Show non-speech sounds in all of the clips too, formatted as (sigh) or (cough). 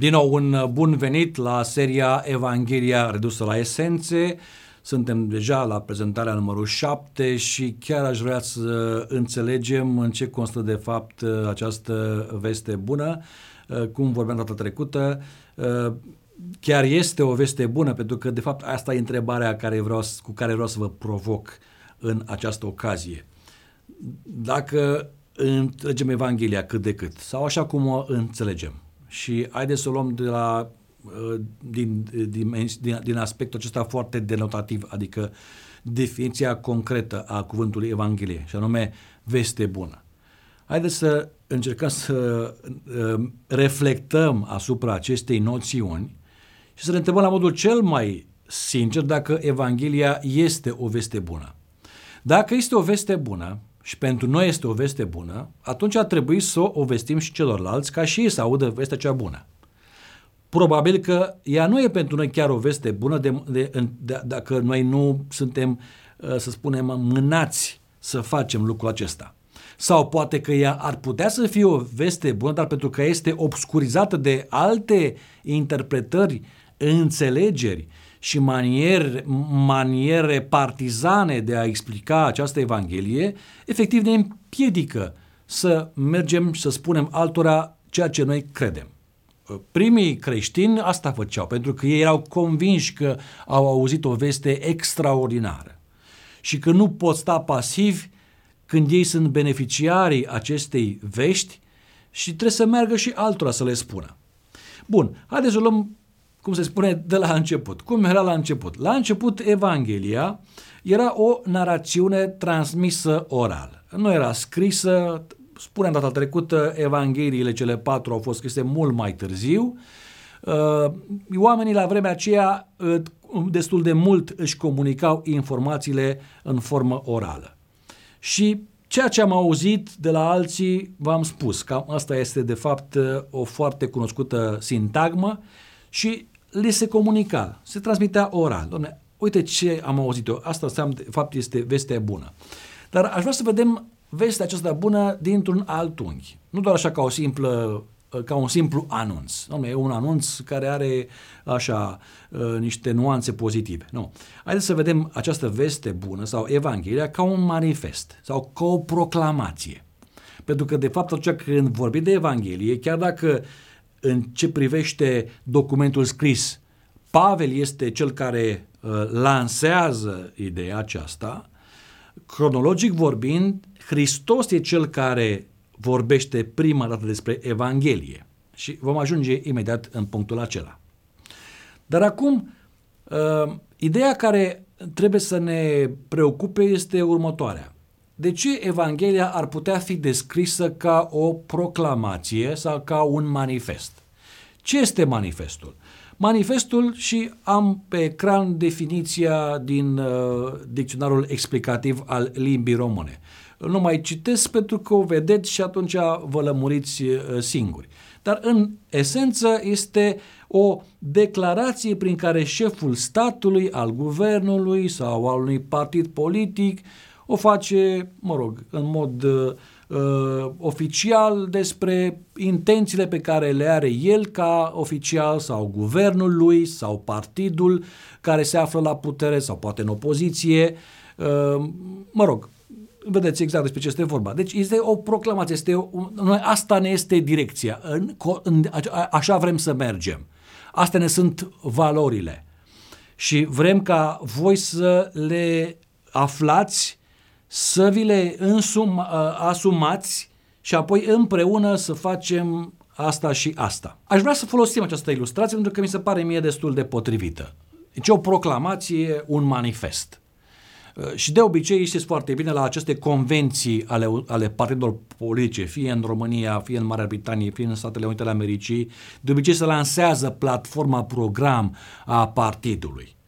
din nou un bun venit la seria Evanghelia redusă la esențe. Suntem deja la prezentarea numărul 7 și chiar aș vrea să înțelegem în ce constă de fapt această veste bună. Cum vorbeam data trecută, chiar este o veste bună, pentru că de fapt asta e întrebarea care vreau, cu care vreau să vă provoc în această ocazie. Dacă înțelegem Evanghelia cât de cât, sau așa cum o înțelegem, și haideți să o luăm de la, uh, din, din, din, din aspectul acesta foarte denotativ, adică definiția concretă a cuvântului Evanghelie, și anume veste bună. Haideți să încercăm să uh, reflectăm asupra acestei noțiuni și să ne întrebăm la modul cel mai sincer dacă Evanghelia este o veste bună. Dacă este o veste bună, și pentru noi este o veste bună, atunci ar trebui să o vestim și celorlalți ca și ei să audă vestea cea bună. Probabil că ea nu e pentru noi chiar o veste bună de, de, de, dacă noi nu suntem, uh, să spunem, mânați să facem lucrul acesta. Sau poate că ea ar putea să fie o veste bună, dar pentru că este obscurizată de alte interpretări, înțelegeri și maniere, maniere partizane de a explica această Evanghelie, efectiv ne împiedică să mergem și să spunem altora ceea ce noi credem. Primii creștini asta făceau, pentru că ei erau convinși că au auzit o veste extraordinară și că nu pot sta pasivi când ei sunt beneficiarii acestei vești și trebuie să meargă și altora să le spună. Bun, haideți să luăm cum se spune, de la început. Cum era la început? La început, Evanghelia era o narațiune transmisă oral. Nu era scrisă, spuneam data trecută, Evangheliile cele patru au fost scrise mult mai târziu. Uh, oamenii la vremea aceea uh, destul de mult își comunicau informațiile în formă orală. Și ceea ce am auzit de la alții, v-am spus, că asta este de fapt uh, o foarte cunoscută sintagmă și li se comunica, se transmitea oral. Doamne, uite ce am auzit eu, asta înseamnă, de fapt este vestea bună. Dar aș vrea să vedem vestea aceasta bună dintr-un alt unghi. Nu doar așa ca o simplă ca un simplu anunț. Doamne, e un anunț care are așa uh, niște nuanțe pozitive. Nu. Haideți să vedem această veste bună sau Evanghelia ca un manifest sau ca o proclamație. Pentru că, de fapt, atunci când vorbim de Evanghelie, chiar dacă uh, în ce privește documentul scris, Pavel este cel care uh, lansează ideea aceasta, cronologic vorbind, Hristos e cel care vorbește prima dată despre Evanghelie. Și vom ajunge imediat în punctul acela. Dar acum, uh, ideea care trebuie să ne preocupe este următoarea de ce Evanghelia ar putea fi descrisă ca o proclamație sau ca un manifest? Ce este manifestul? Manifestul și am pe ecran definiția din uh, dicționarul explicativ al limbii române. Nu mai citesc pentru că o vedeți și atunci vă lămuriți uh, singuri. Dar în esență este o declarație prin care șeful statului, al guvernului sau al unui partid politic o face, mă rog, în mod uh, uh, oficial despre intențiile pe care le are el ca oficial sau guvernul lui sau partidul care se află la putere sau poate în opoziție. Uh, mă rog, vedeți exact despre ce este vorba. Deci este o proclamație, este o, noi, asta ne este direcția, în, în, așa vrem să mergem. Astea ne sunt valorile. Și vrem ca voi să le aflați să vi le însum, uh, asumați și apoi împreună să facem asta și asta. Aș vrea să folosim această ilustrație pentru că mi se pare mie destul de potrivită. Deci o proclamație, un manifest. Uh, și de obicei știți foarte bine la aceste convenții ale, ale partidelor politice, fie în România, fie în Marea Britanie, fie în Statele Unite ale Americii, de obicei se lansează platforma program a partidului.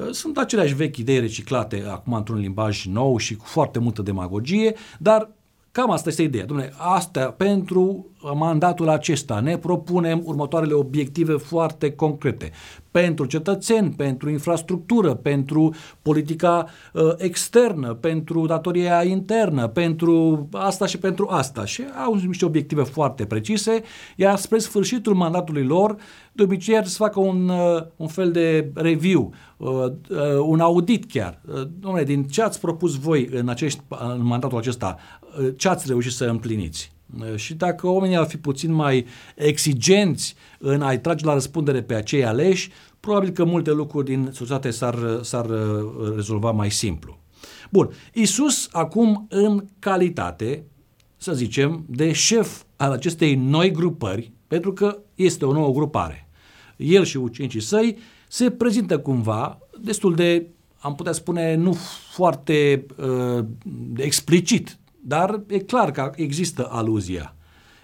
Uh, sunt aceleași vechi idei reciclate acum într-un limbaj nou și cu foarte multă demagogie, dar cam asta este ideea. Dom'le, asta pentru mandatul acesta ne propunem următoarele obiective foarte concrete pentru cetățeni, pentru infrastructură, pentru politica uh, externă, pentru datoria internă, pentru asta și pentru asta. Și au niște obiective foarte precise, iar spre sfârșitul mandatului lor, de obicei ar să facă un, uh, un fel de review, uh, uh, un audit chiar. Uh, domnule, din ce ați propus voi în, acești, în mandatul acesta, uh, ce ați reușit să împliniți? Uh, și dacă oamenii ar fi puțin mai exigenți în a-i trage la răspundere pe acei aleși, probabil că multe lucruri din societate s-ar, s-ar uh, rezolva mai simplu. Bun, Isus acum în calitate, să zicem, de șef al acestei noi grupări, pentru că este o nouă grupare. El și ucenicii săi se prezintă cumva destul de, am putea spune, nu foarte uh, explicit, dar e clar că există aluzia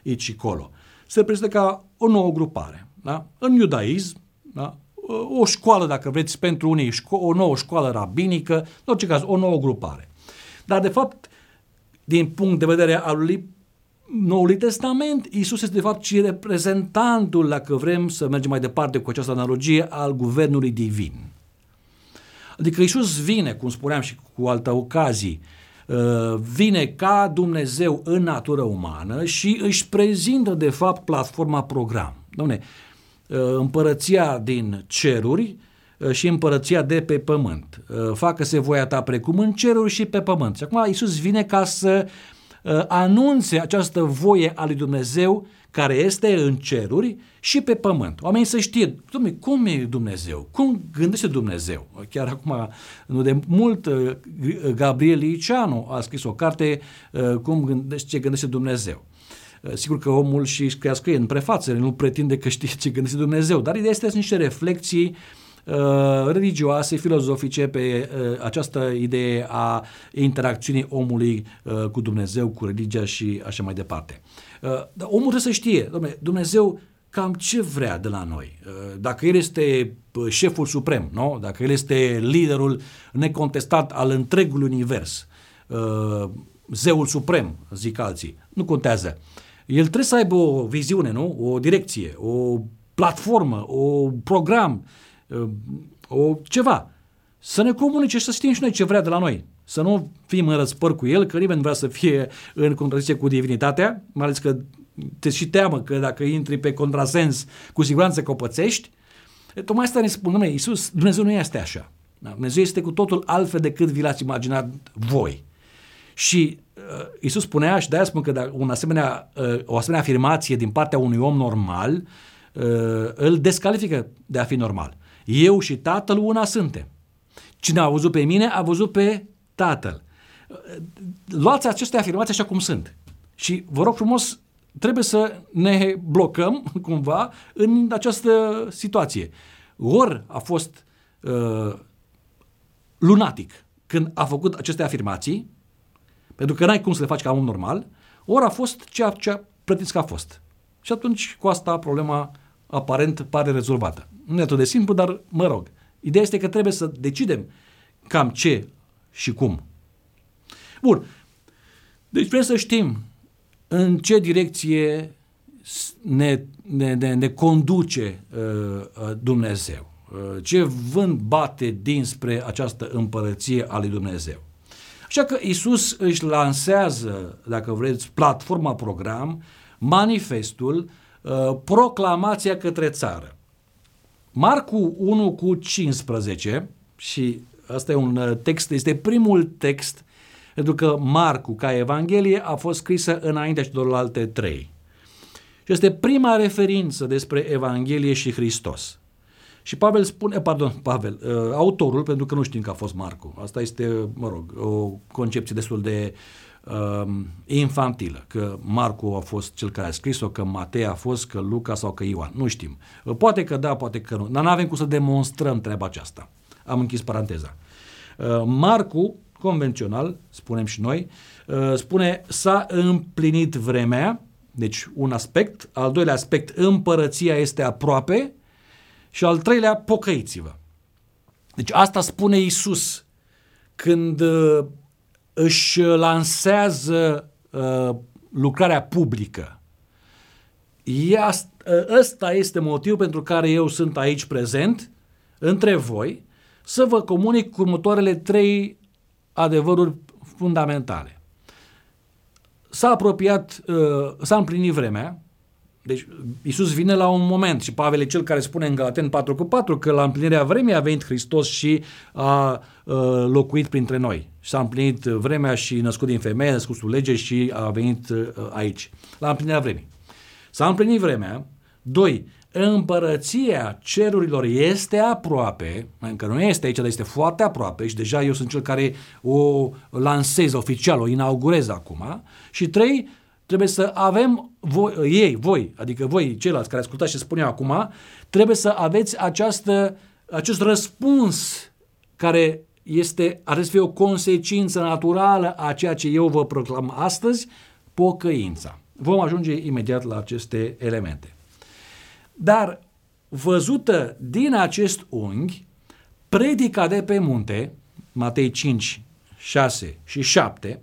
aici și colo. Se prezintă ca o nouă grupare. Da? În iudaism, da? o școală, dacă vreți, pentru unii, o nouă școală rabinică, în orice caz, o nouă grupare. Dar, de fapt, din punct de vedere al lui Noului Testament, Isus este de fapt și reprezentantul, dacă vrem să mergem mai departe cu această analogie, al guvernului divin. Adică Isus vine, cum spuneam și cu alte ocazii, uh, vine ca Dumnezeu în natură umană și își prezintă de fapt platforma program. Domne, uh, împărăția din ceruri uh, și împărăția de pe pământ. Facă-se voia ta precum în ceruri și pe pământ. Și acum Isus vine ca să Uh, anunțe această voie a lui Dumnezeu care este în ceruri și pe pământ. Oamenii să știe, domnule, cum e Dumnezeu? Cum gândește Dumnezeu? Chiar acum, nu de mult, uh, Gabriel Liceanu a scris o carte uh, cum gândește, ce gândește Dumnezeu. Sigur că omul și scrie, scrie în prefață, nu pretinde că știe ce gândește Dumnezeu, dar ideea este niște reflexii uh, Uh, religioase, filozofice pe uh, această idee a interacțiunii omului uh, cu Dumnezeu, cu religia și așa mai departe. Dar omul trebuie să știe, domnule, Dumnezeu cam ce vrea de la noi. Dacă El este șeful suprem, nu? dacă El este liderul necontestat al întregului univers, zeul suprem, zic alții, nu contează. El trebuie să aibă o viziune, nu? o direcție, o platformă, o program, o, ceva. Să ne comunice și să știm și noi ce vrea de la noi. Să nu fim în răspăr cu el, că nimeni nu vrea să fie în contradicție cu divinitatea, mai ales că te și teamă că dacă intri pe contrasens, cu siguranță că o pățești. E, tocmai asta ne spun, domnule, Iisus, Dumnezeu nu este așa. Da? Dumnezeu este cu totul altfel decât vi l-ați imaginat voi. Și uh, Iisus spunea, și de-aia spun că da, un asemenea, uh, o asemenea afirmație din partea unui om normal uh, îl descalifică de a fi normal. Eu și Tatăl una suntem. Cine a văzut pe mine, a văzut pe Tatăl. Luați aceste afirmații așa cum sunt. Și vă rog frumos, trebuie să ne blocăm (laughs) cumva în această situație. Ori a fost uh, lunatic când a făcut aceste afirmații, pentru că n-ai cum să le faci ca om normal, ori a fost ceea ce pretinți că a fost. Și atunci cu asta problema aparent pare rezolvată. Nu e atât de simplu, dar mă rog. Ideea este că trebuie să decidem cam ce și cum. Bun. Deci vrem să știm în ce direcție ne, ne, ne, ne conduce uh, uh, Dumnezeu. Uh, ce vânt bate dinspre această împărăție a lui Dumnezeu. Așa că Isus își lansează, dacă vreți, platforma program, manifestul, uh, proclamația către țară. Marcu 1 cu 15 și asta e un uh, text, este primul text pentru că Marcu ca Evanghelie a fost scrisă înaintea celorlalte trei. Și este prima referință despre Evanghelie și Hristos. Și Pavel spune, pardon, Pavel, uh, autorul, pentru că nu știm că a fost Marcu. Asta este, mă rog, o concepție destul de uh, infantilă, că Marcu a fost cel care a scris-o, că Matei a fost, că Luca sau că Ioan. Nu știm. Poate că da, poate că nu. Dar nu avem cum să demonstrăm treaba aceasta. Am închis paranteza. Uh, Marcu, convențional, spunem și noi, uh, spune s-a împlinit vremea, deci un aspect, al doilea aspect, împărăția este aproape și al treilea, pocăiți-vă. Deci asta spune Isus când uh, își lansează uh, lucrarea publică. ăsta este motivul pentru care eu sunt aici prezent între voi, să vă comunic următoarele trei adevăruri fundamentale. S-a apropiat, uh, s-a împlinit vremea, deci Isus vine la un moment și Pavel e cel care spune în Galaten 4 cu 4 că la împlinirea vremii a venit Hristos și a uh, locuit printre noi. Și s-a împlinit vremea și născut din femeie, născut sub lege și a venit uh, aici. La împlinirea vremii. S-a împlinit vremea. Doi, împărăția cerurilor este aproape, încă nu este aici, dar este foarte aproape și deja eu sunt cel care o lansez oficial, o inaugurez acum. Și trei, trebuie să avem voi, ei, voi, adică voi, ceilalți care ascultați și spun eu acum, trebuie să aveți această, acest răspuns care este, ar să fie o consecință naturală a ceea ce eu vă proclam astăzi, pocăința. Vom ajunge imediat la aceste elemente. Dar văzută din acest unghi, predica de pe munte, Matei 5, 6 și 7,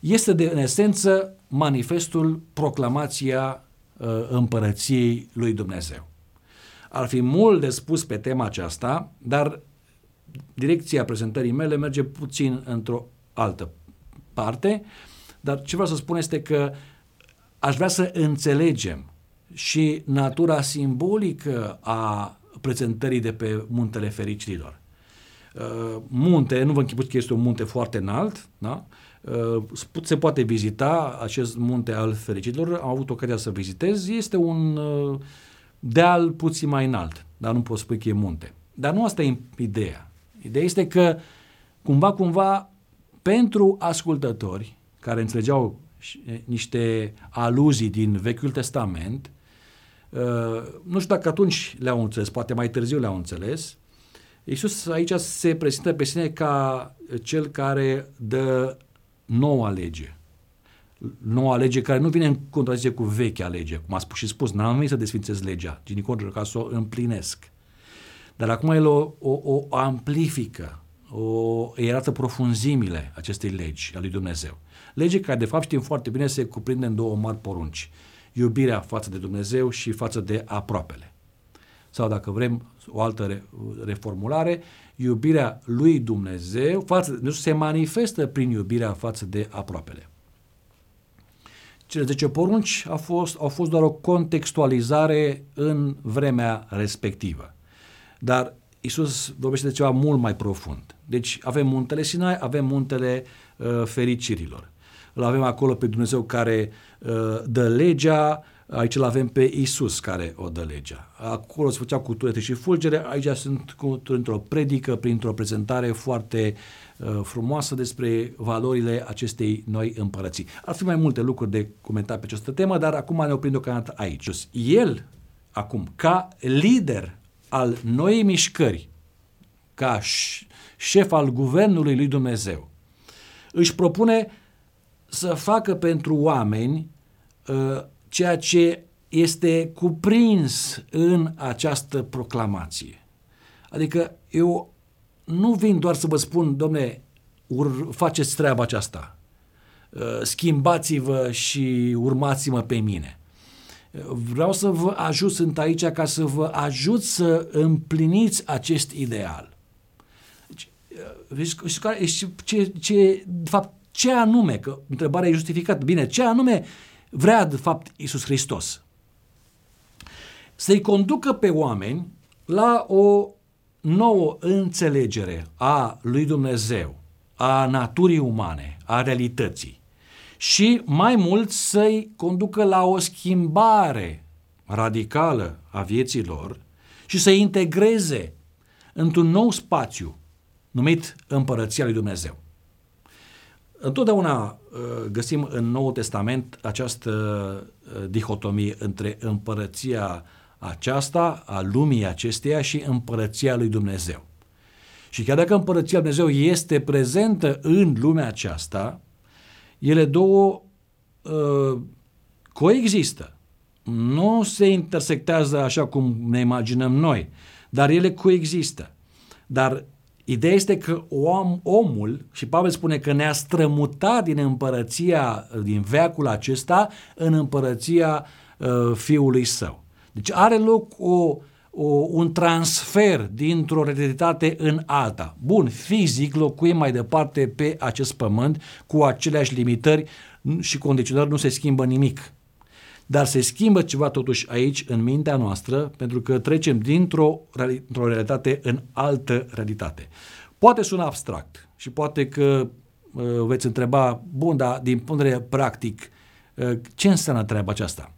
este de, în esență manifestul, proclamația uh, împărăției lui Dumnezeu. Ar fi mult de spus pe tema aceasta, dar direcția prezentării mele merge puțin într-o altă parte, dar ce vreau să spun este că aș vrea să înțelegem și natura simbolică a prezentării de pe muntele fericirilor. Uh, munte, nu vă închipuți că este un munte foarte înalt, da? Uh, se poate vizita acest munte al fericirilor, am avut ocazia să vizitez, este un uh, deal puțin mai înalt, dar nu pot spune că e munte. Dar nu asta e ideea. Ideea este că cumva, cumva, pentru ascultători care înțelegeau niște aluzii din Vechiul Testament, nu știu dacă atunci le-au înțeles, poate mai târziu le-au înțeles, Iisus aici se prezintă pe sine ca cel care dă noua lege. Noua lege care nu vine în contradicție cu vechea lege, cum a spus și spus, n-am venit să desfințez legea, ci din ca să o împlinesc. Dar acum el o, o, o amplifică, o, îi arată profunzimile acestei legi a lui Dumnezeu. Lege care, de fapt, știm foarte bine, se cuprinde în două mari porunci. Iubirea față de Dumnezeu și față de aproapele. Sau, dacă vrem, o altă reformulare, iubirea lui Dumnezeu față, Dumnezeu se manifestă prin iubirea față de aproapele. Cele 10 porunci au fost, au fost doar o contextualizare în vremea respectivă. Dar Isus vorbește de ceva mult mai profund. Deci avem muntele Sinai, avem muntele uh, fericirilor. Îl avem acolo pe Dumnezeu care uh, dă legea, Aici îl avem pe Isus care o dă legea. Acolo se făcea cu turete și fulgere, aici sunt cu, într-o predică, printr-o prezentare foarte uh, frumoasă despre valorile acestei noi împărății. Ar fi mai multe lucruri de comentat pe această temă, dar acum ne oprim deocamdată aici. El, acum, ca lider al noii mișcări, ca șef al guvernului lui Dumnezeu, își propune să facă pentru oameni uh, ceea ce este cuprins în această proclamație. Adică eu nu vin doar să vă spun, domne, ur- faceți treaba aceasta, uh, schimbați-vă și urmați-mă pe mine. Vreau să vă ajut, sunt aici ca să vă ajut să împliniți acest ideal. Deci, uh, ce, ce, de fapt, ce anume, că întrebarea e justificată, bine, ce anume vrea de fapt Iisus Hristos? Să-i conducă pe oameni la o nouă înțelegere a lui Dumnezeu, a naturii umane, a realității și mai mult să-i conducă la o schimbare radicală a vieților și să integreze într-un nou spațiu numit Împărăția lui Dumnezeu. Întotdeauna uh, găsim în Noul Testament această uh, dihotomie între împărăția aceasta, a lumii acesteia și împărăția lui Dumnezeu. Și chiar dacă împărăția lui Dumnezeu este prezentă în lumea aceasta, ele două uh, coexistă. Nu se intersectează așa cum ne imaginăm noi, dar ele coexistă. Dar Ideea este că om, omul, și Pavel spune că ne-a strămutat din împărăția, din veacul acesta, în împărăția uh, fiului său. Deci are loc o, o, un transfer dintr-o realitate în alta. Bun, fizic locuim mai departe pe acest pământ cu aceleași limitări și condiționări, nu se schimbă nimic. Dar se schimbă ceva totuși aici, în mintea noastră, pentru că trecem dintr-o, dintr-o realitate în altă realitate. Poate suna abstract și poate că uh, veți întreba, bun, dar din punct de vedere practic, uh, ce înseamnă treaba aceasta?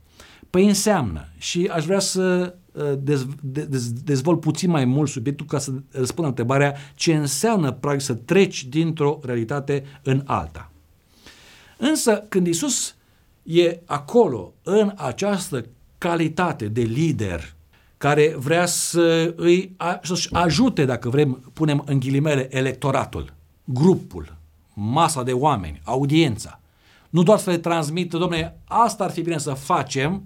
Păi înseamnă și aș vrea să uh, dez, dez, dezvolt puțin mai mult subiectul ca să răspund la întrebarea ce înseamnă practic să treci dintr-o realitate în alta. Însă când Isus e acolo, în această calitate de lider, care vrea să îi, să-și ajute, dacă vrem, punem în ghilimele, electoratul, grupul, masa de oameni, audiența. Nu doar să le transmită, domnule, asta ar fi bine să facem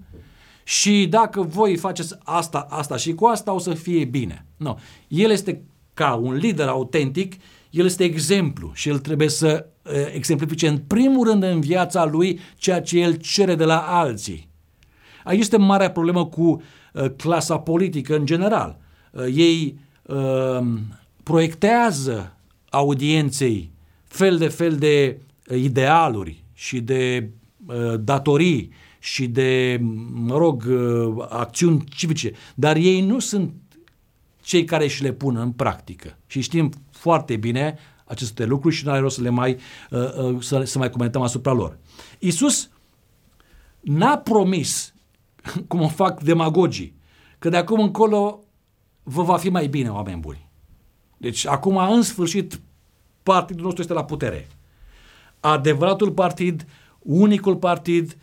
și dacă voi faceți asta, asta și cu asta, o să fie bine. Nu. El este ca un lider autentic, el este exemplu și el trebuie să exemplifice în primul rând în viața lui ceea ce el cere de la alții. Aici este marea problemă cu clasa politică în general. Ei proiectează audienței fel de fel de idealuri și de datorii și de, mă rog, acțiuni civice, dar ei nu sunt cei care și le pun în practică. Și știm foarte bine aceste lucruri și nu are rost să le mai, uh, uh, să, să mai comentăm asupra lor. Isus n-a promis, (laughs) cum o fac demagogii, că de acum încolo vă va fi mai bine, oameni buni. Deci acum, în sfârșit, partidul nostru este la putere. Adevăratul partid, unicul partid, uh,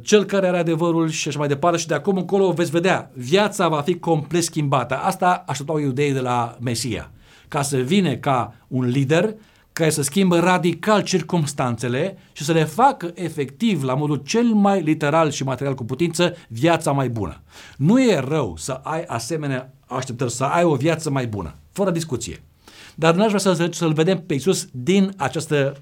cel care are adevărul și așa mai departe și de acum încolo veți vedea, viața va fi complet schimbată. Asta așteptau iudeii de la Mesia ca să vină ca un lider care să schimbă radical circumstanțele și să le facă efectiv, la modul cel mai literal și material cu putință, viața mai bună. Nu e rău să ai asemenea așteptări, să ai o viață mai bună, fără discuție. Dar n-aș vrea să, să-L vedem pe Iisus din această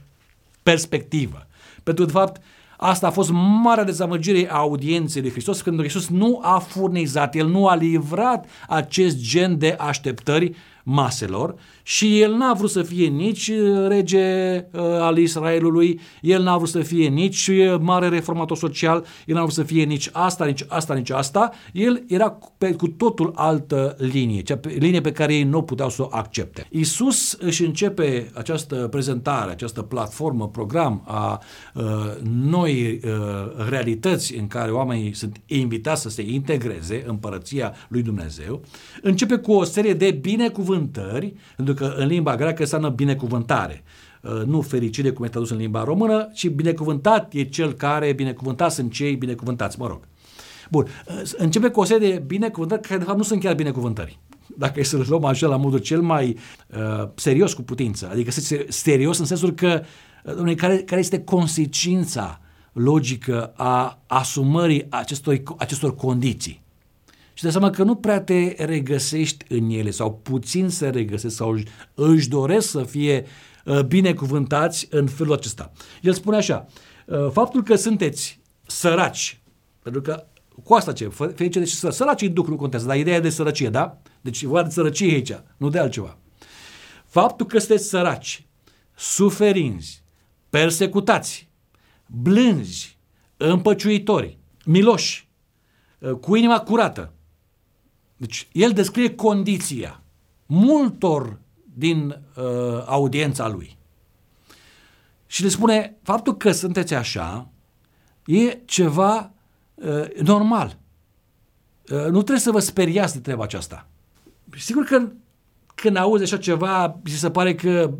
perspectivă. Pentru că, de fapt, Asta a fost marea dezamăgire a audienței lui Hristos când Hristos nu a furnizat, El nu a livrat acest gen de așteptări maselor și el n-a vrut să fie nici uh, rege uh, al Israelului, el n-a vrut să fie nici uh, mare reformator social, el n-a vrut să fie nici asta, nici asta, nici asta, el era pe, cu totul altă linie, cea pe, linie pe care ei nu puteau să o accepte. Isus își începe această prezentare, această platformă, program a uh, noi uh, realități în care oamenii sunt invitați să se integreze în împărăția lui Dumnezeu, începe cu o serie de binecuvântări, pentru că în limba greacă înseamnă binecuvântare. Uh, nu fericire, cum e tradus în limba română, ci binecuvântat e cel care, binecuvântat sunt cei binecuvântați, mă rog. Bun, uh, începe cu o serie de binecuvântări care de fapt nu sunt chiar binecuvântări. Dacă e să le luăm așa la modul cel mai uh, serios cu putință, adică serios în sensul că, uh, domnule, care, care este consecința logică a asumării acestor, acestor condiții și de seama că nu prea te regăsești în ele sau puțin se regăsesc sau își doresc să fie uh, binecuvântați în felul acesta. El spune așa, uh, faptul că sunteți săraci, pentru că cu asta ce? Ferice de săraci. Săracii duc nu contează, dar ideea e de sărăcie, da? Deci e de sărăcie aici, nu de altceva. Faptul că sunteți săraci, suferinzi, persecutați, blânzi, împăciuitori, miloși, uh, cu inima curată, deci el descrie condiția multor din uh, audiența lui. Și le spune, faptul că sunteți așa e ceva uh, normal. Uh, nu trebuie să vă speriați de treaba aceasta. Sigur că când auzi așa ceva, mi se pare că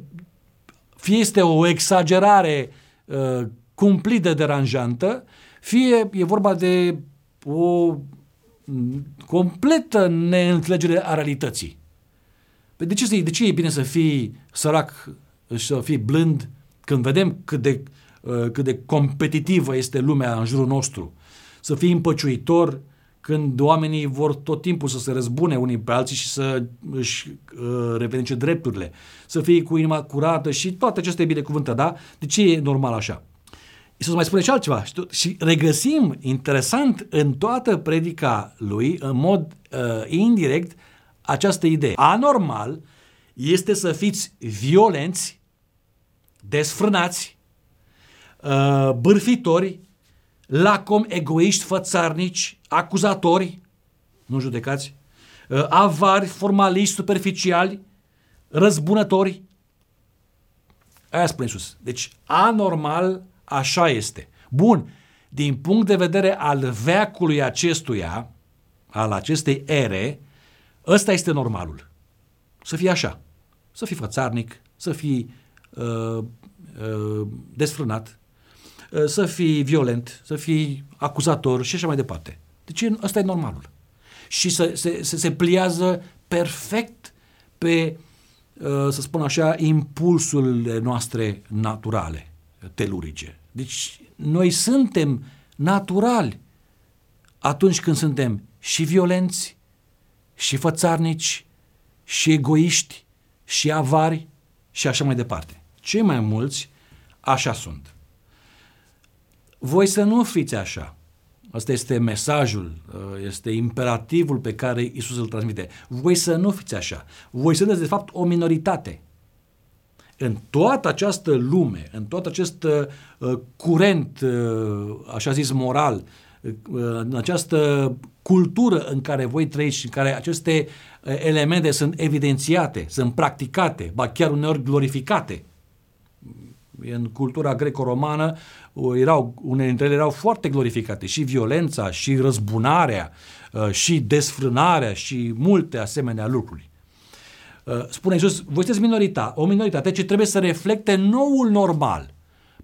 fie este o exagerare uh, cumplit de deranjantă, fie e vorba de o completă neînțelegere a realității. Păi de ce, de ce e bine să fii sărac și să fii blând când vedem cât de, uh, cât de competitivă este lumea în jurul nostru? Să fii împăciuitor când oamenii vor tot timpul să se răzbune unii pe alții și să își uh, revendice drepturile, să fii cu inima curată și toate aceste binecuvântări, da? De ce e normal așa? Iisus mai spune și altceva și regăsim interesant în toată predica lui, în mod uh, indirect, această idee. Anormal este să fiți violenți, desfrânați, uh, bârfitori, lacom, egoiști, fățarnici, acuzatori, nu judecați, uh, avari, formaliști, superficiali, răzbunători. Aia spune Iisus. Deci, anormal, așa este. Bun, din punct de vedere al veacului acestuia, al acestei ere, ăsta este normalul. Să fii așa. Să fii fățarnic, să fii uh, uh, desfrânat, uh, să fii violent, să fii acuzator și așa mai departe. Deci ăsta e normalul. Și să, se, se, se pliază perfect pe, uh, să spun așa, impulsurile noastre naturale, telurice. Deci noi suntem naturali atunci când suntem și violenți, și fățarnici, și egoiști, și avari și așa mai departe. Cei mai mulți așa sunt. Voi să nu fiți așa. Asta este mesajul, uh, este imperativul pe care Isus îl transmite. Voi să nu fiți așa. Voi sunteți, de fapt, o minoritate. În toată această lume, în tot acest uh, curent, uh, așa zis, moral, uh, în această cultură în care voi trăiți și în care aceste uh, elemente sunt evidențiate, sunt practicate, ba chiar uneori glorificate. În cultura greco-romană erau, unele dintre ele erau foarte glorificate, și violența, și răzbunarea, uh, și desfrânarea, și multe asemenea lucruri. Uh, spune Iisus, voi sunteți minorita, o minoritate ce trebuie să reflecte noul normal.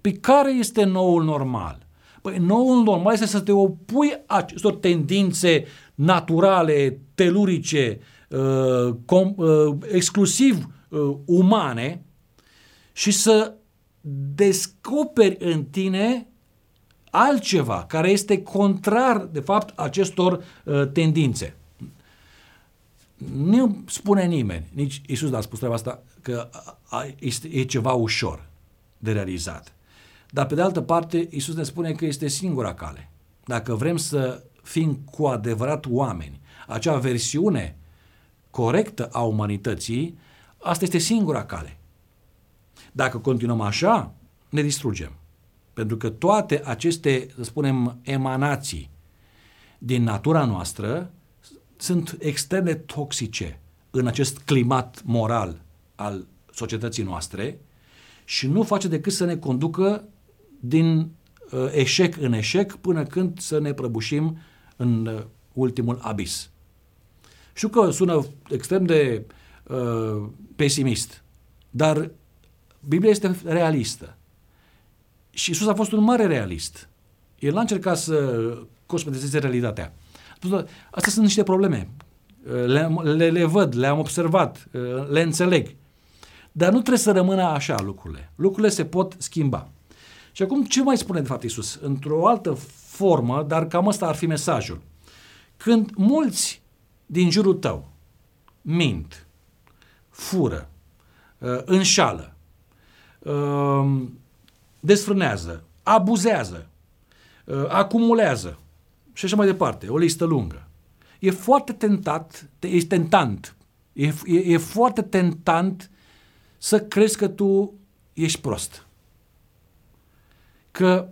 Păi care este noul normal? Păi noul normal este să te opui acestor tendințe naturale, telurice, uh, com, uh, exclusiv uh, umane și să descoperi în tine altceva care este contrar, de fapt, acestor uh, tendințe. Nu spune nimeni, nici Isus n-a spus treaba asta, că este, e ceva ușor de realizat. Dar pe de altă parte, Isus ne spune că este singura cale. Dacă vrem să fim cu adevărat oameni, acea versiune corectă a umanității, asta este singura cale. Dacă continuăm așa, ne distrugem. Pentru că toate aceste, să spunem, emanații din natura noastră sunt extrem de toxice în acest climat moral al societății noastre și nu face decât să ne conducă din uh, eșec în eșec până când să ne prăbușim în uh, ultimul abis. Știu că sună extrem de uh, pesimist, dar Biblia este realistă. Și Isus a fost un mare realist. El a încercat să cosmetizeze realitatea. Astea sunt niște probleme. Le, le, le văd, le-am observat, le înțeleg. Dar nu trebuie să rămână așa lucrurile. Lucrurile se pot schimba. Și acum ce mai spune de fapt Isus? Într-o altă formă, dar cam ăsta ar fi mesajul. Când mulți din jurul tău mint, fură, uh, înșală, uh, desfrânează, abuzează, uh, acumulează și așa mai departe, o listă lungă. E foarte tentat, e tentant, e, e, e foarte tentant să crezi că tu ești prost că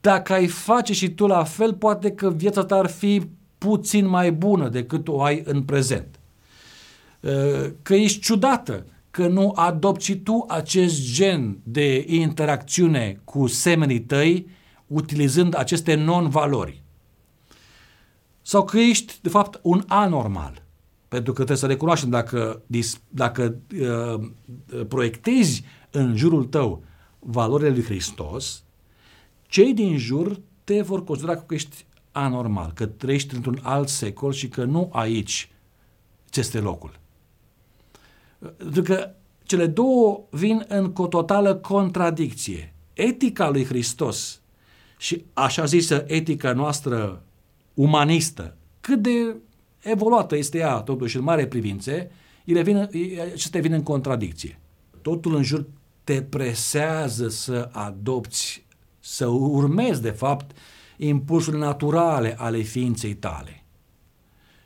dacă ai face și tu la fel, poate că viața ta ar fi puțin mai bună decât o ai în prezent. Uh, că ești ciudată, că nu adopți și tu acest gen de interacțiune cu semenii tăi utilizând aceste non-valori. Sau că ești, de fapt, un anormal. Pentru că trebuie să recunoaștem dacă, dacă uh, proiectezi în jurul tău valorile lui Hristos, cei din jur te vor considera că ești anormal, că trăiești într-un alt secol și că nu aici ți este locul. Pentru că cele două vin în o totală contradicție. Etica lui Hristos și așa zisă etica noastră umanistă, cât de evoluată este ea totuși în mare privințe, ele vin, acestea vin în contradicție. Totul în jur te presează să adopți să urmezi, de fapt, impulsurile naturale ale ființei tale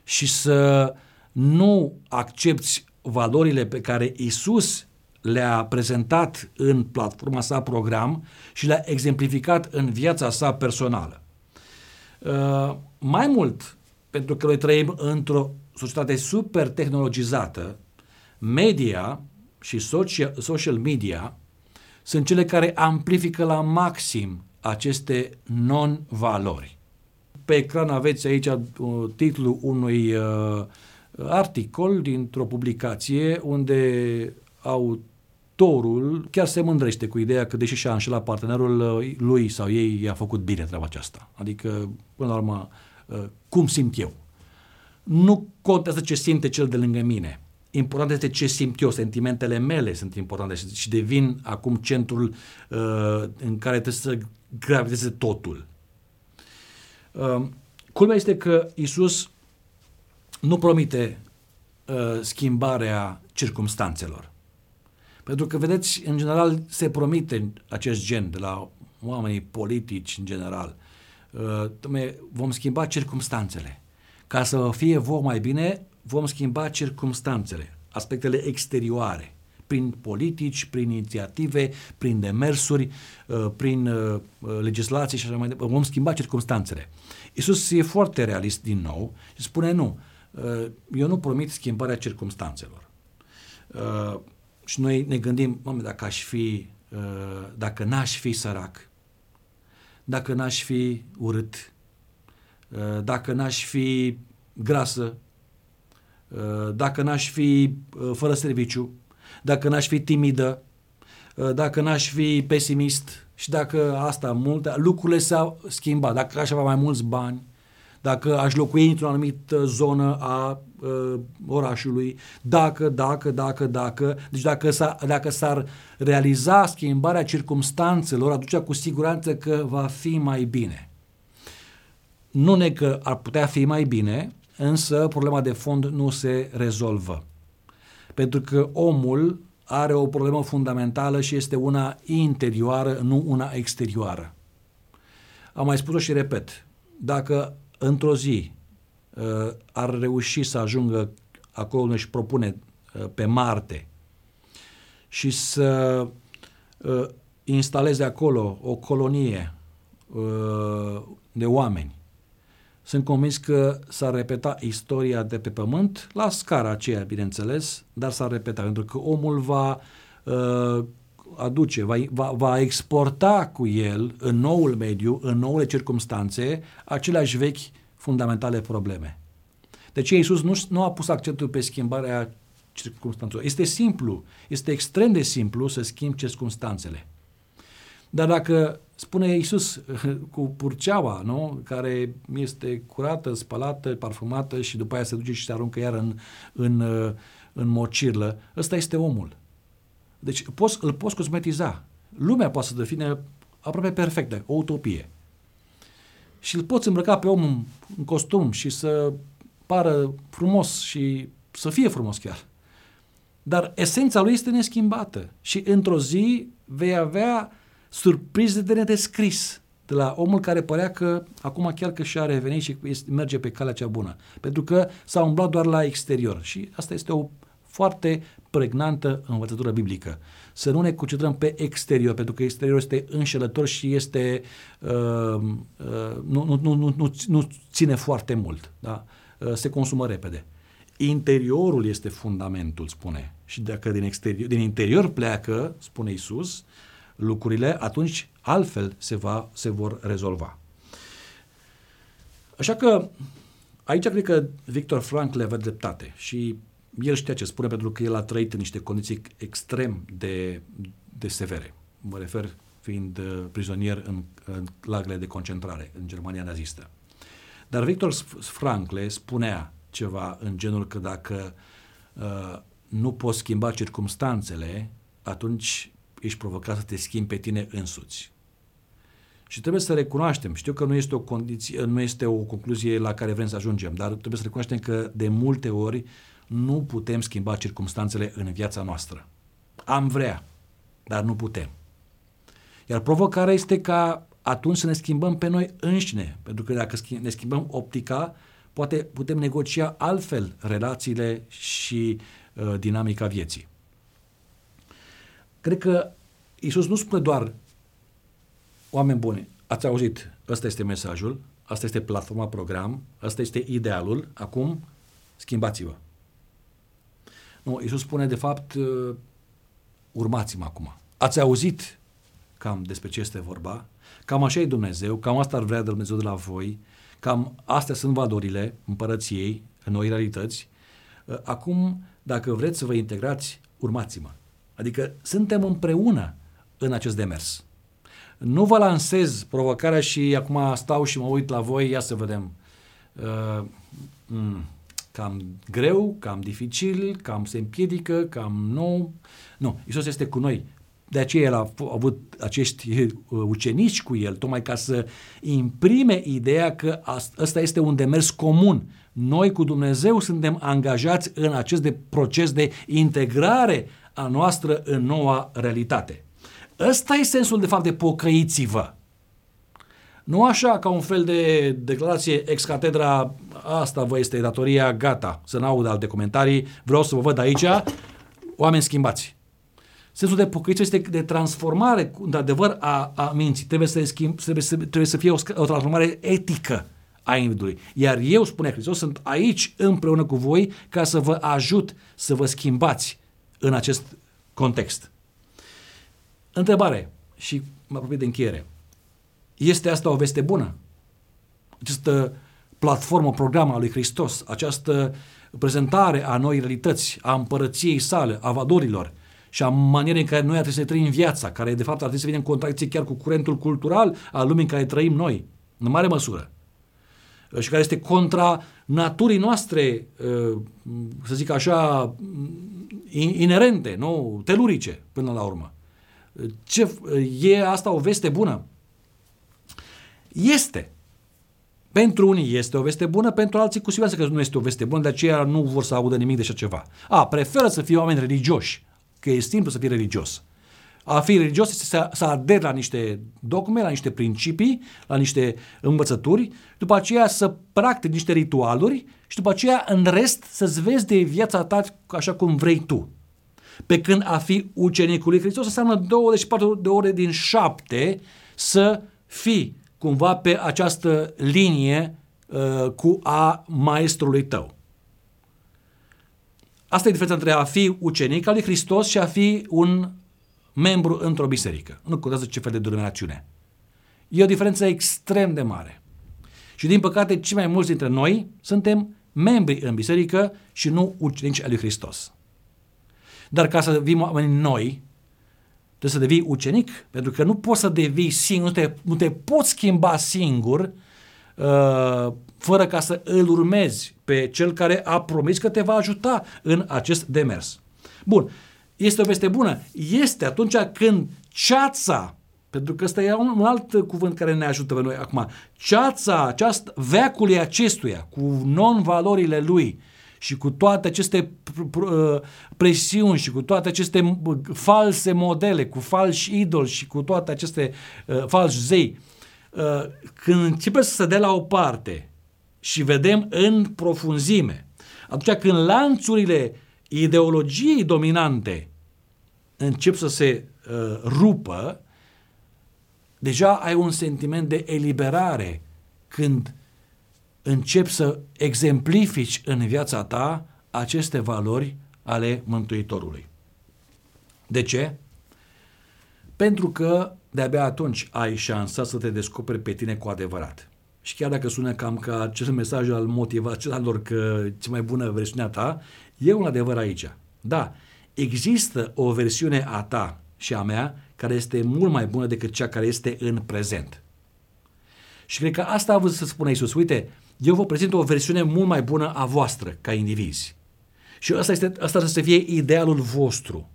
și să nu accepti valorile pe care Isus le-a prezentat în platforma sa program și le-a exemplificat în viața sa personală. Uh, mai mult, pentru că noi trăim într-o societate super tehnologizată, media și social, social media sunt cele care amplifică la maxim aceste non-valori. Pe ecran aveți aici uh, titlul unui uh, articol dintr-o publicație unde autorul chiar se mândrește cu ideea că deși și-a înșelat partenerul uh, lui sau ei i-a făcut bine treaba aceasta. Adică, până la urmă, uh, cum simt eu. Nu contează ce simte cel de lângă mine. Important este ce simt eu, sentimentele mele sunt importante și, și devin acum centrul uh, în care trebuie să graviteze totul. Uh, culmea este că Isus nu promite uh, schimbarea circumstanțelor. Pentru că, vedeți, în general se promite acest gen de la oamenii politici în general. Uh, vom schimba circumstanțele. Ca să fie vor mai bine, vom schimba circumstanțele, aspectele exterioare, prin politici, prin inițiative, prin demersuri, uh, prin uh, legislații și așa mai departe. Vom schimba circumstanțele. Isus e foarte realist din nou și spune nu, eu nu promit schimbarea circumstanțelor. Și noi ne gândim, mă, dacă aș fi, dacă n-aș fi sărac, dacă n-aș fi urât, dacă n-aș fi grasă, dacă n-aș fi fără serviciu, dacă n-aș fi timidă, dacă n-aș fi pesimist și dacă asta multe, lucrurile s-au schimbat, dacă aș avea mai mulți bani, dacă aș locui într-o anumită zonă a uh, orașului, dacă, dacă, dacă, dacă, deci dacă, s dacă s-ar realiza schimbarea circumstanțelor, atunci cu siguranță că va fi mai bine. Nu ne că ar putea fi mai bine, însă problema de fond nu se rezolvă. Pentru că omul are o problemă fundamentală și este una interioară, nu una exterioară. Am mai spus-o și repet. Dacă într-o zi uh, ar reuși să ajungă acolo unde își propune uh, pe Marte și să uh, instaleze acolo o colonie de oameni, sunt convins că s-ar repeta istoria de pe Pământ, la scara aceea, bineînțeles, dar s-ar repeta, pentru că omul va uh, aduce, va, va, va exporta cu el în noul mediu, în noule circumstanțe, aceleași vechi fundamentale probleme. Deci Iisus nu, nu a pus accentul pe schimbarea circumstanțelor. Este simplu, este extrem de simplu să schimbi circumstanțele. Dar dacă spune Iisus (laughs) cu purceaua, nu? care este curată, spălată, parfumată și după aia se duce și se aruncă iar în, în, în mocirlă, ăsta este omul. Deci poți, îl poți cosmetiza. Lumea poate să devină aproape perfectă, o utopie. Și îl poți îmbrăca pe om în, în costum și să pară frumos și să fie frumos chiar. Dar esența lui este neschimbată și într-o zi vei avea surprize de nedescris de la omul care părea că acum chiar că și-a revenit și merge pe calea cea bună. Pentru că s-a umblat doar la exterior. Și asta este o foarte pregnantă învățătură biblică. Să nu ne concentrăm pe exterior, pentru că exteriorul este înșelător și este uh, uh, nu, nu, nu, nu, nu, nu ține foarte mult. Da? Uh, se consumă repede. Interiorul este fundamentul, spune. Și dacă din, exterior, din interior pleacă, spune Isus, lucrurile, atunci altfel se, va, se vor rezolva. Așa că aici cred că Victor Frankl avea dreptate și el știa ce spune pentru că el a trăit în niște condiții extrem de, de severe. Mă refer fiind uh, prizonier în, în lagările de concentrare în Germania nazistă. Dar Victor Frankl spunea ceva în genul că dacă uh, nu poți schimba circumstanțele, atunci ești provocat să te schimbi pe tine însuți. Și trebuie să recunoaștem, știu că nu este o condiție, nu este o concluzie la care vrem să ajungem, dar trebuie să recunoaștem că de multe ori nu putem schimba circumstanțele în viața noastră. Am vrea, dar nu putem. Iar provocarea este ca atunci să ne schimbăm pe noi înșine. Pentru că dacă ne schimbăm optica, poate putem negocia altfel relațiile și uh, dinamica vieții. Cred că Isus nu spune doar oameni buni, ați auzit, ăsta este mesajul, asta este platforma program, ăsta este idealul, acum schimbați-vă. Nu, Isus spune de fapt, uh, urmați-mă acum. Ați auzit cam despre ce este vorba, cam așa e Dumnezeu, cam asta ar vrea de Dumnezeu de la voi, cam astea sunt valorile împărăției, în noi realități. Uh, acum, dacă vreți să vă integrați, urmați-mă. Adică suntem împreună în acest demers. Nu vă lansez provocarea și acum stau și mă uit la voi, ia să vedem. Uh, mm, cam greu, cam dificil, cam se împiedică, cam nu. Nu, Isus este cu noi. De aceea el a avut acești uh, ucenici cu el, tocmai ca să imprime ideea că ăsta este un demers comun. Noi cu Dumnezeu suntem angajați în acest de proces de integrare a noastră în noua realitate. Ăsta e sensul de fapt de pocăiți-vă. Nu așa ca un fel de declarație ex catedra, asta vă este datoria, gata, să n-aud alte comentarii, vreau să vă văd aici, oameni schimbați. Sensul de pocăință este de transformare, într-adevăr, a, a minții. Trebuie să, schimb, trebuie să, trebuie să fie o, o transformare etică a individului. Iar eu, spune Hristos, sunt aici împreună cu voi ca să vă ajut să vă schimbați în acest context. Întrebare și mă apropie de încheiere. Este asta o veste bună? Această platformă, program al lui Hristos, această prezentare a noi realități, a împărăției sale, a valorilor și a manierei în care noi ar trebui să trăim viața, care de fapt ar trebui să vină în contracție chiar cu curentul cultural al lumii în care trăim noi, în mare măsură și care este contra naturii noastre, uh, să zic așa, inerente, nu? telurice, până la urmă. Ce, e asta o veste bună? Este. Pentru unii este o veste bună, pentru alții cu siguranță că nu este o veste bună, de aceea nu vor să audă nimic de așa ceva. A, preferă să fie oameni religioși, că e simplu să fii religios. A fi religios este să, să aderi la niște dogme, la niște principii, la niște învățături, după aceea să practici niște ritualuri și după aceea în rest să-ți vezi de viața ta așa cum vrei tu. Pe când a fi ucenicul lui Hristos înseamnă 24 de ore din 7 să fii cumva pe această linie uh, cu a maestrului tău. Asta e diferența între a fi ucenic al lui Hristos și a fi un membru într-o biserică. Nu contează ce fel de denominațiune. E o diferență extrem de mare. Și din păcate, cei mai mulți dintre noi suntem membri în biserică și nu ucenici al lui Hristos. Dar ca să devii oameni noi, trebuie să devii ucenic, pentru că nu poți să devii singur, nu te, nu te poți schimba singur uh, fără ca să îl urmezi pe cel care a promis că te va ajuta în acest demers. Bun, este o veste bună? Este atunci când ceața, pentru că ăsta e un alt cuvânt care ne ajută pe noi acum, ceața, această veacului acestuia, cu non-valorile lui, și cu toate aceste uh, presiuni și cu toate aceste false modele, cu falși idoli și cu toate aceste uh, falși zei, uh, când începe să se dea la o parte și vedem în profunzime, atunci când lanțurile ideologiei dominante încep să se uh, rupă, deja ai un sentiment de eliberare când încep să exemplifici în viața ta aceste valori ale Mântuitorului. De ce? Pentru că de-abia atunci ai șansa să te descoperi pe tine cu adevărat. Și chiar dacă sună cam ca acest mesaj al motivaționalor că cea mai bună versiunea ta, e un adevăr aici. Da, există o versiune a ta și a mea care este mult mai bună decât cea care este în prezent. Și cred că asta a vrut să spună Iisus. Uite, eu vă prezint o versiune mult mai bună a voastră ca indivizi. Și asta, este, asta să fie idealul vostru.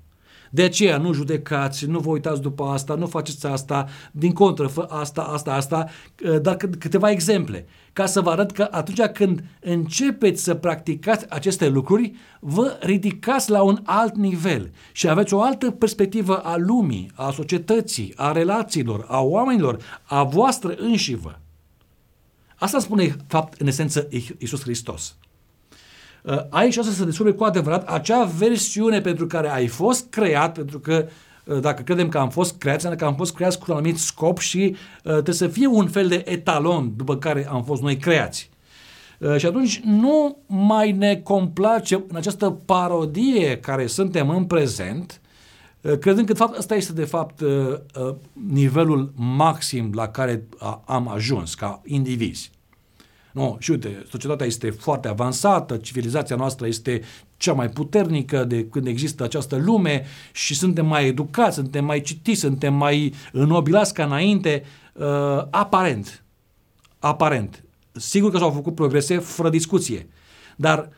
De aceea nu judecați, nu vă uitați după asta, nu faceți asta, din contră, fă asta, asta, asta, uh, dar câteva exemple, ca să vă arăt că atunci când începeți să practicați aceste lucruri, vă ridicați la un alt nivel și aveți o altă perspectivă a lumii, a societății, a relațiilor, a oamenilor, a voastră înșivă. Asta spune, fapt, în esență, Iisus Hristos. Uh, aici o să se descopere cu adevărat acea versiune pentru care ai fost creat, pentru că uh, dacă credem că am fost creați, înseamnă că am fost creați cu un anumit scop și uh, trebuie să fie un fel de etalon după care am fost noi creați. Și atunci nu mai ne complace în această parodie care suntem în prezent, credând că de fapt ăsta este de fapt nivelul maxim la care am ajuns ca indivizi. Nu, și uite, societatea este foarte avansată, civilizația noastră este cea mai puternică de când există această lume și suntem mai educați, suntem mai citiți, suntem mai înnobilați ca înainte, uh, aparent. Aparent. Sigur că s-au făcut progrese fără discuție, dar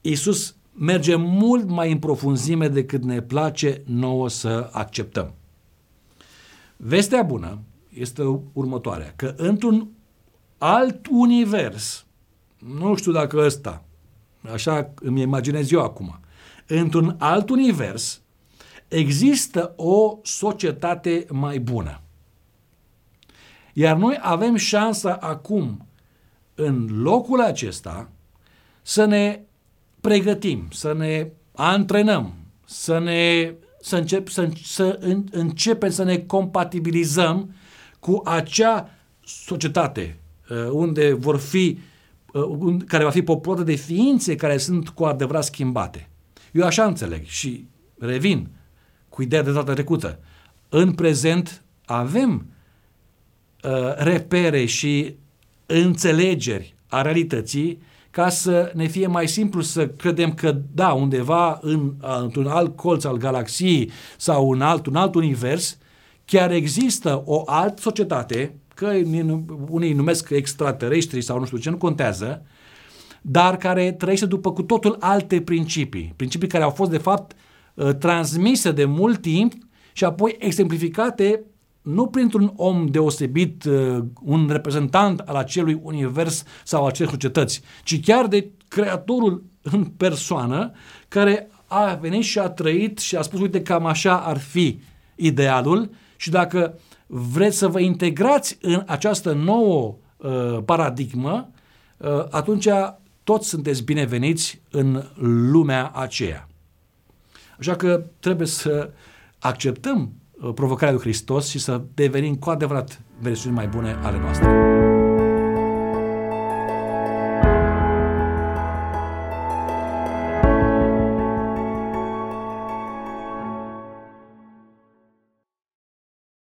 Isus merge mult mai în profunzime decât ne place nouă să acceptăm. Vestea bună este următoarea, că într-un alt univers, nu știu dacă ăsta, așa îmi imaginez eu acum, într-un alt univers există o societate mai bună. Iar noi avem șansa acum, în locul acesta, să ne pregătim, să ne antrenăm, să ne să, încep, să, să începem să ne compatibilizăm cu acea societate Uh, unde vor fi, uh, care va fi populată de ființe care sunt cu adevărat schimbate. Eu așa înțeleg și revin cu ideea de data trecută. În prezent avem uh, repere și înțelegeri a realității ca să ne fie mai simplu să credem că, da, undeva în, într-un alt colț al galaxiei sau în alt, un alt univers, chiar există o altă societate că unii numesc extraterestri sau nu știu ce, nu contează, dar care trăiește după cu totul alte principii. Principii care au fost, de fapt, uh, transmise de mult timp și apoi exemplificate nu printr-un om deosebit, uh, un reprezentant al acelui univers sau acelei societăți, ci chiar de creatorul în persoană care a venit și a trăit și a spus, uite, cam așa ar fi idealul și dacă vreți să vă integrați în această nouă uh, paradigmă, uh, atunci toți sunteți bineveniți în lumea aceea. Așa că trebuie să acceptăm uh, provocarea lui Hristos și să devenim cu adevărat versiuni mai bune ale noastre.